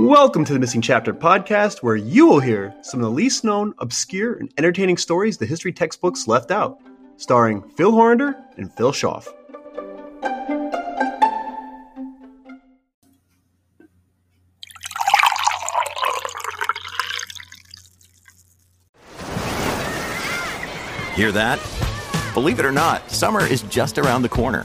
Welcome to the Missing Chapter podcast, where you will hear some of the least known, obscure, and entertaining stories the history textbooks left out, starring Phil Horander and Phil Schaff. Hear that? Believe it or not, summer is just around the corner.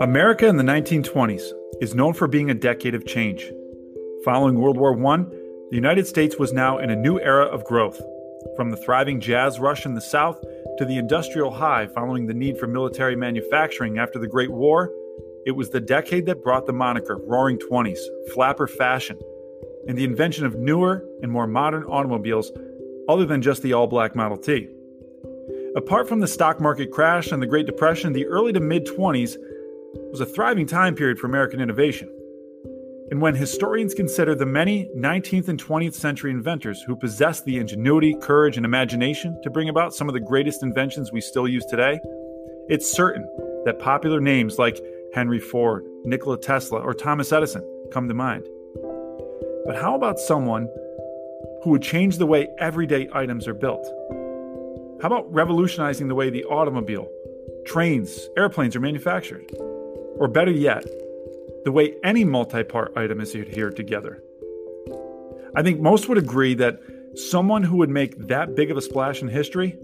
America in the 1920s is known for being a decade of change. Following World War I, the United States was now in a new era of growth. From the thriving jazz rush in the South to the industrial high following the need for military manufacturing after the Great War, it was the decade that brought the moniker Roaring Twenties, flapper fashion, and the invention of newer and more modern automobiles other than just the all black Model T. Apart from the stock market crash and the Great Depression, the early to mid 20s was a thriving time period for American innovation. And when historians consider the many 19th and 20th century inventors who possessed the ingenuity, courage, and imagination to bring about some of the greatest inventions we still use today, it's certain that popular names like Henry Ford, Nikola Tesla, or Thomas Edison come to mind. But how about someone who would change the way everyday items are built? How about revolutionizing the way the automobile, trains, airplanes are manufactured? Or better yet, the way any multi part item is adhered together. I think most would agree that someone who would make that big of a splash in history,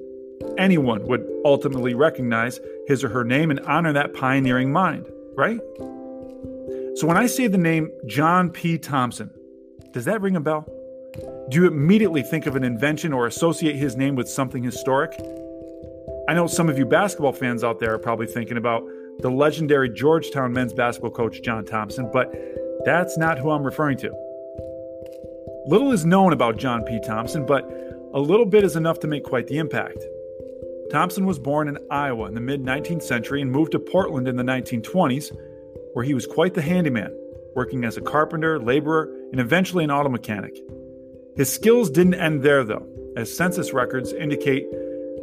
anyone would ultimately recognize his or her name and honor that pioneering mind, right? So when I say the name John P. Thompson, does that ring a bell? Do you immediately think of an invention or associate his name with something historic? I know some of you basketball fans out there are probably thinking about the legendary Georgetown men's basketball coach John Thompson, but that's not who I'm referring to. Little is known about John P. Thompson, but a little bit is enough to make quite the impact. Thompson was born in Iowa in the mid 19th century and moved to Portland in the 1920s, where he was quite the handyman, working as a carpenter, laborer, and eventually an auto mechanic. His skills didn't end there, though, as census records indicate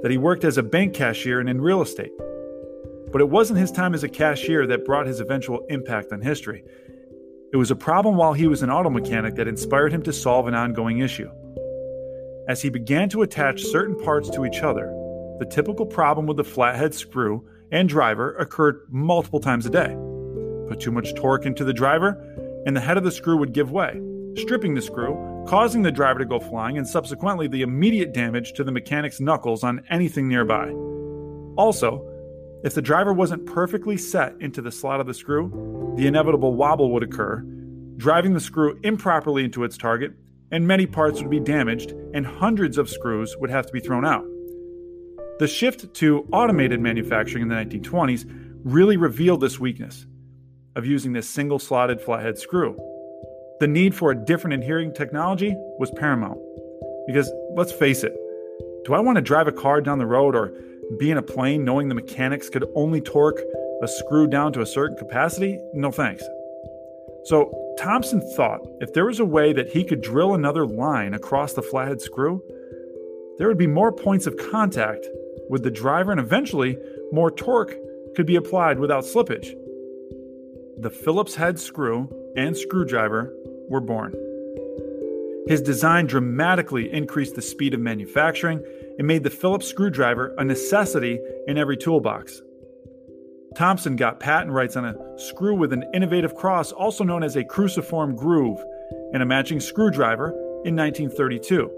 that he worked as a bank cashier and in real estate. But it wasn't his time as a cashier that brought his eventual impact on history. It was a problem while he was an auto mechanic that inspired him to solve an ongoing issue. As he began to attach certain parts to each other, the typical problem with the flathead screw and driver occurred multiple times a day. Put too much torque into the driver, and the head of the screw would give way, stripping the screw, causing the driver to go flying, and subsequently the immediate damage to the mechanic's knuckles on anything nearby. Also, if the driver wasn't perfectly set into the slot of the screw, the inevitable wobble would occur, driving the screw improperly into its target, and many parts would be damaged, and hundreds of screws would have to be thrown out. The shift to automated manufacturing in the 1920s really revealed this weakness of using this single slotted flathead screw. The need for a different adhering technology was paramount. Because let's face it, do I want to drive a car down the road or be in a plane knowing the mechanics could only torque a screw down to a certain capacity? No thanks. So Thompson thought if there was a way that he could drill another line across the flathead screw, there would be more points of contact with the driver and eventually more torque could be applied without slippage. The Phillips head screw and screwdriver were born. His design dramatically increased the speed of manufacturing and made the Phillips screwdriver a necessity in every toolbox. Thompson got patent rights on a screw with an innovative cross, also known as a cruciform groove, and a matching screwdriver in 1932.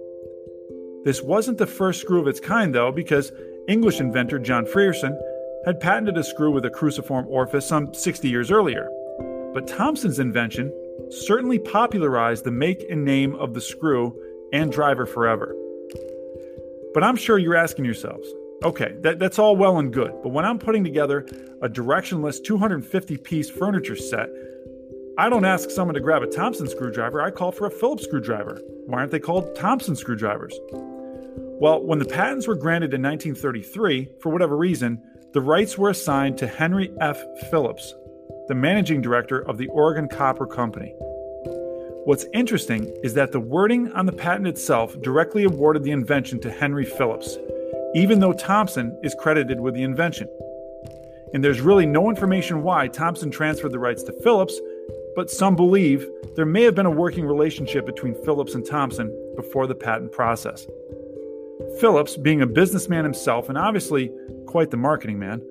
This wasn't the first screw of its kind, though, because English inventor John Frearson had patented a screw with a cruciform orifice some 60 years earlier. But Thompson's invention certainly popularized the make and name of the screw and driver forever. But I'm sure you're asking yourselves, okay, that, that's all well and good, but when I'm putting together a directionless 250 piece furniture set, I don't ask someone to grab a Thompson screwdriver, I call for a Phillips screwdriver. Why aren't they called Thompson screwdrivers? Well, when the patents were granted in 1933, for whatever reason, the rights were assigned to Henry F. Phillips, the managing director of the Oregon Copper Company. What's interesting is that the wording on the patent itself directly awarded the invention to Henry Phillips, even though Thompson is credited with the invention. And there's really no information why Thompson transferred the rights to Phillips, but some believe there may have been a working relationship between Phillips and Thompson before the patent process. Phillips, being a businessman himself and obviously quite the marketing man,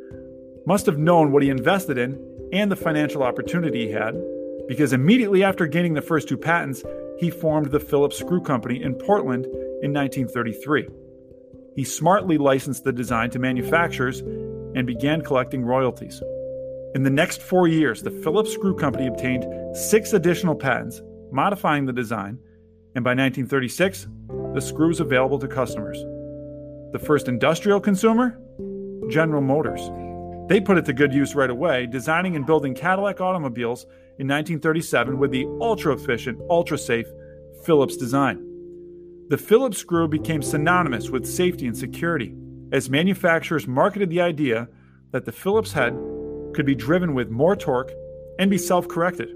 must have known what he invested in and the financial opportunity he had because immediately after gaining the first two patents, he formed the Phillips Screw Company in Portland in 1933. He smartly licensed the design to manufacturers and began collecting royalties. In the next four years, the Phillips Screw Company obtained six additional patents, modifying the design, and by 1936, the screw was available to customers. The first industrial consumer? General Motors. They put it to good use right away, designing and building Cadillac automobiles in 1937 with the ultra efficient, ultra safe Phillips design. The Phillips screw became synonymous with safety and security as manufacturers marketed the idea that the Phillips head could be driven with more torque and be self corrected.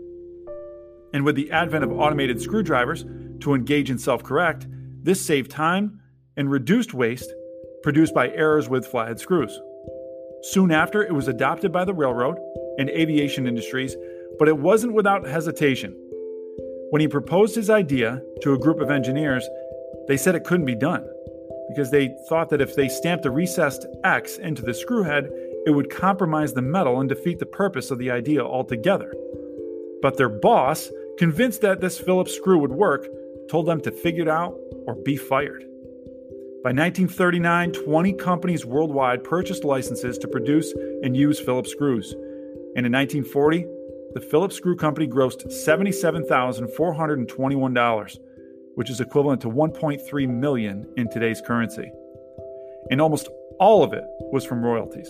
And with the advent of automated screwdrivers to engage and self correct, this saved time and reduced waste produced by errors with flathead screws. Soon after, it was adopted by the railroad and aviation industries, but it wasn't without hesitation. When he proposed his idea to a group of engineers, they said it couldn't be done because they thought that if they stamped a recessed X into the screw head, it would compromise the metal and defeat the purpose of the idea altogether. But their boss, convinced that this Phillips screw would work, told them to figure it out or be fired. By 1939, 20 companies worldwide purchased licenses to produce and use Phillips screws. And in 1940, the Phillips Screw Company grossed $77,421, which is equivalent to 1.3 million in today's currency. And almost all of it was from royalties.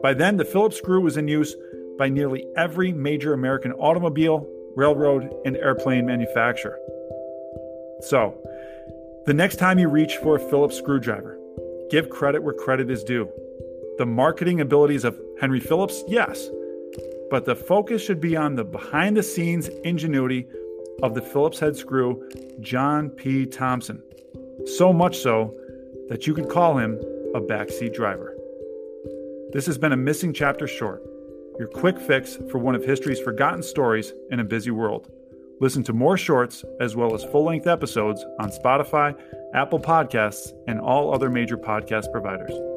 By then, the Phillips screw was in use by nearly every major American automobile, railroad, and airplane manufacturer. So, the next time you reach for a Phillips screwdriver, give credit where credit is due. The marketing abilities of Henry Phillips, yes, but the focus should be on the behind the scenes ingenuity of the Phillips head screw, John P. Thompson. So much so that you could call him a backseat driver. This has been a missing chapter short, your quick fix for one of history's forgotten stories in a busy world. Listen to more shorts as well as full length episodes on Spotify, Apple Podcasts, and all other major podcast providers.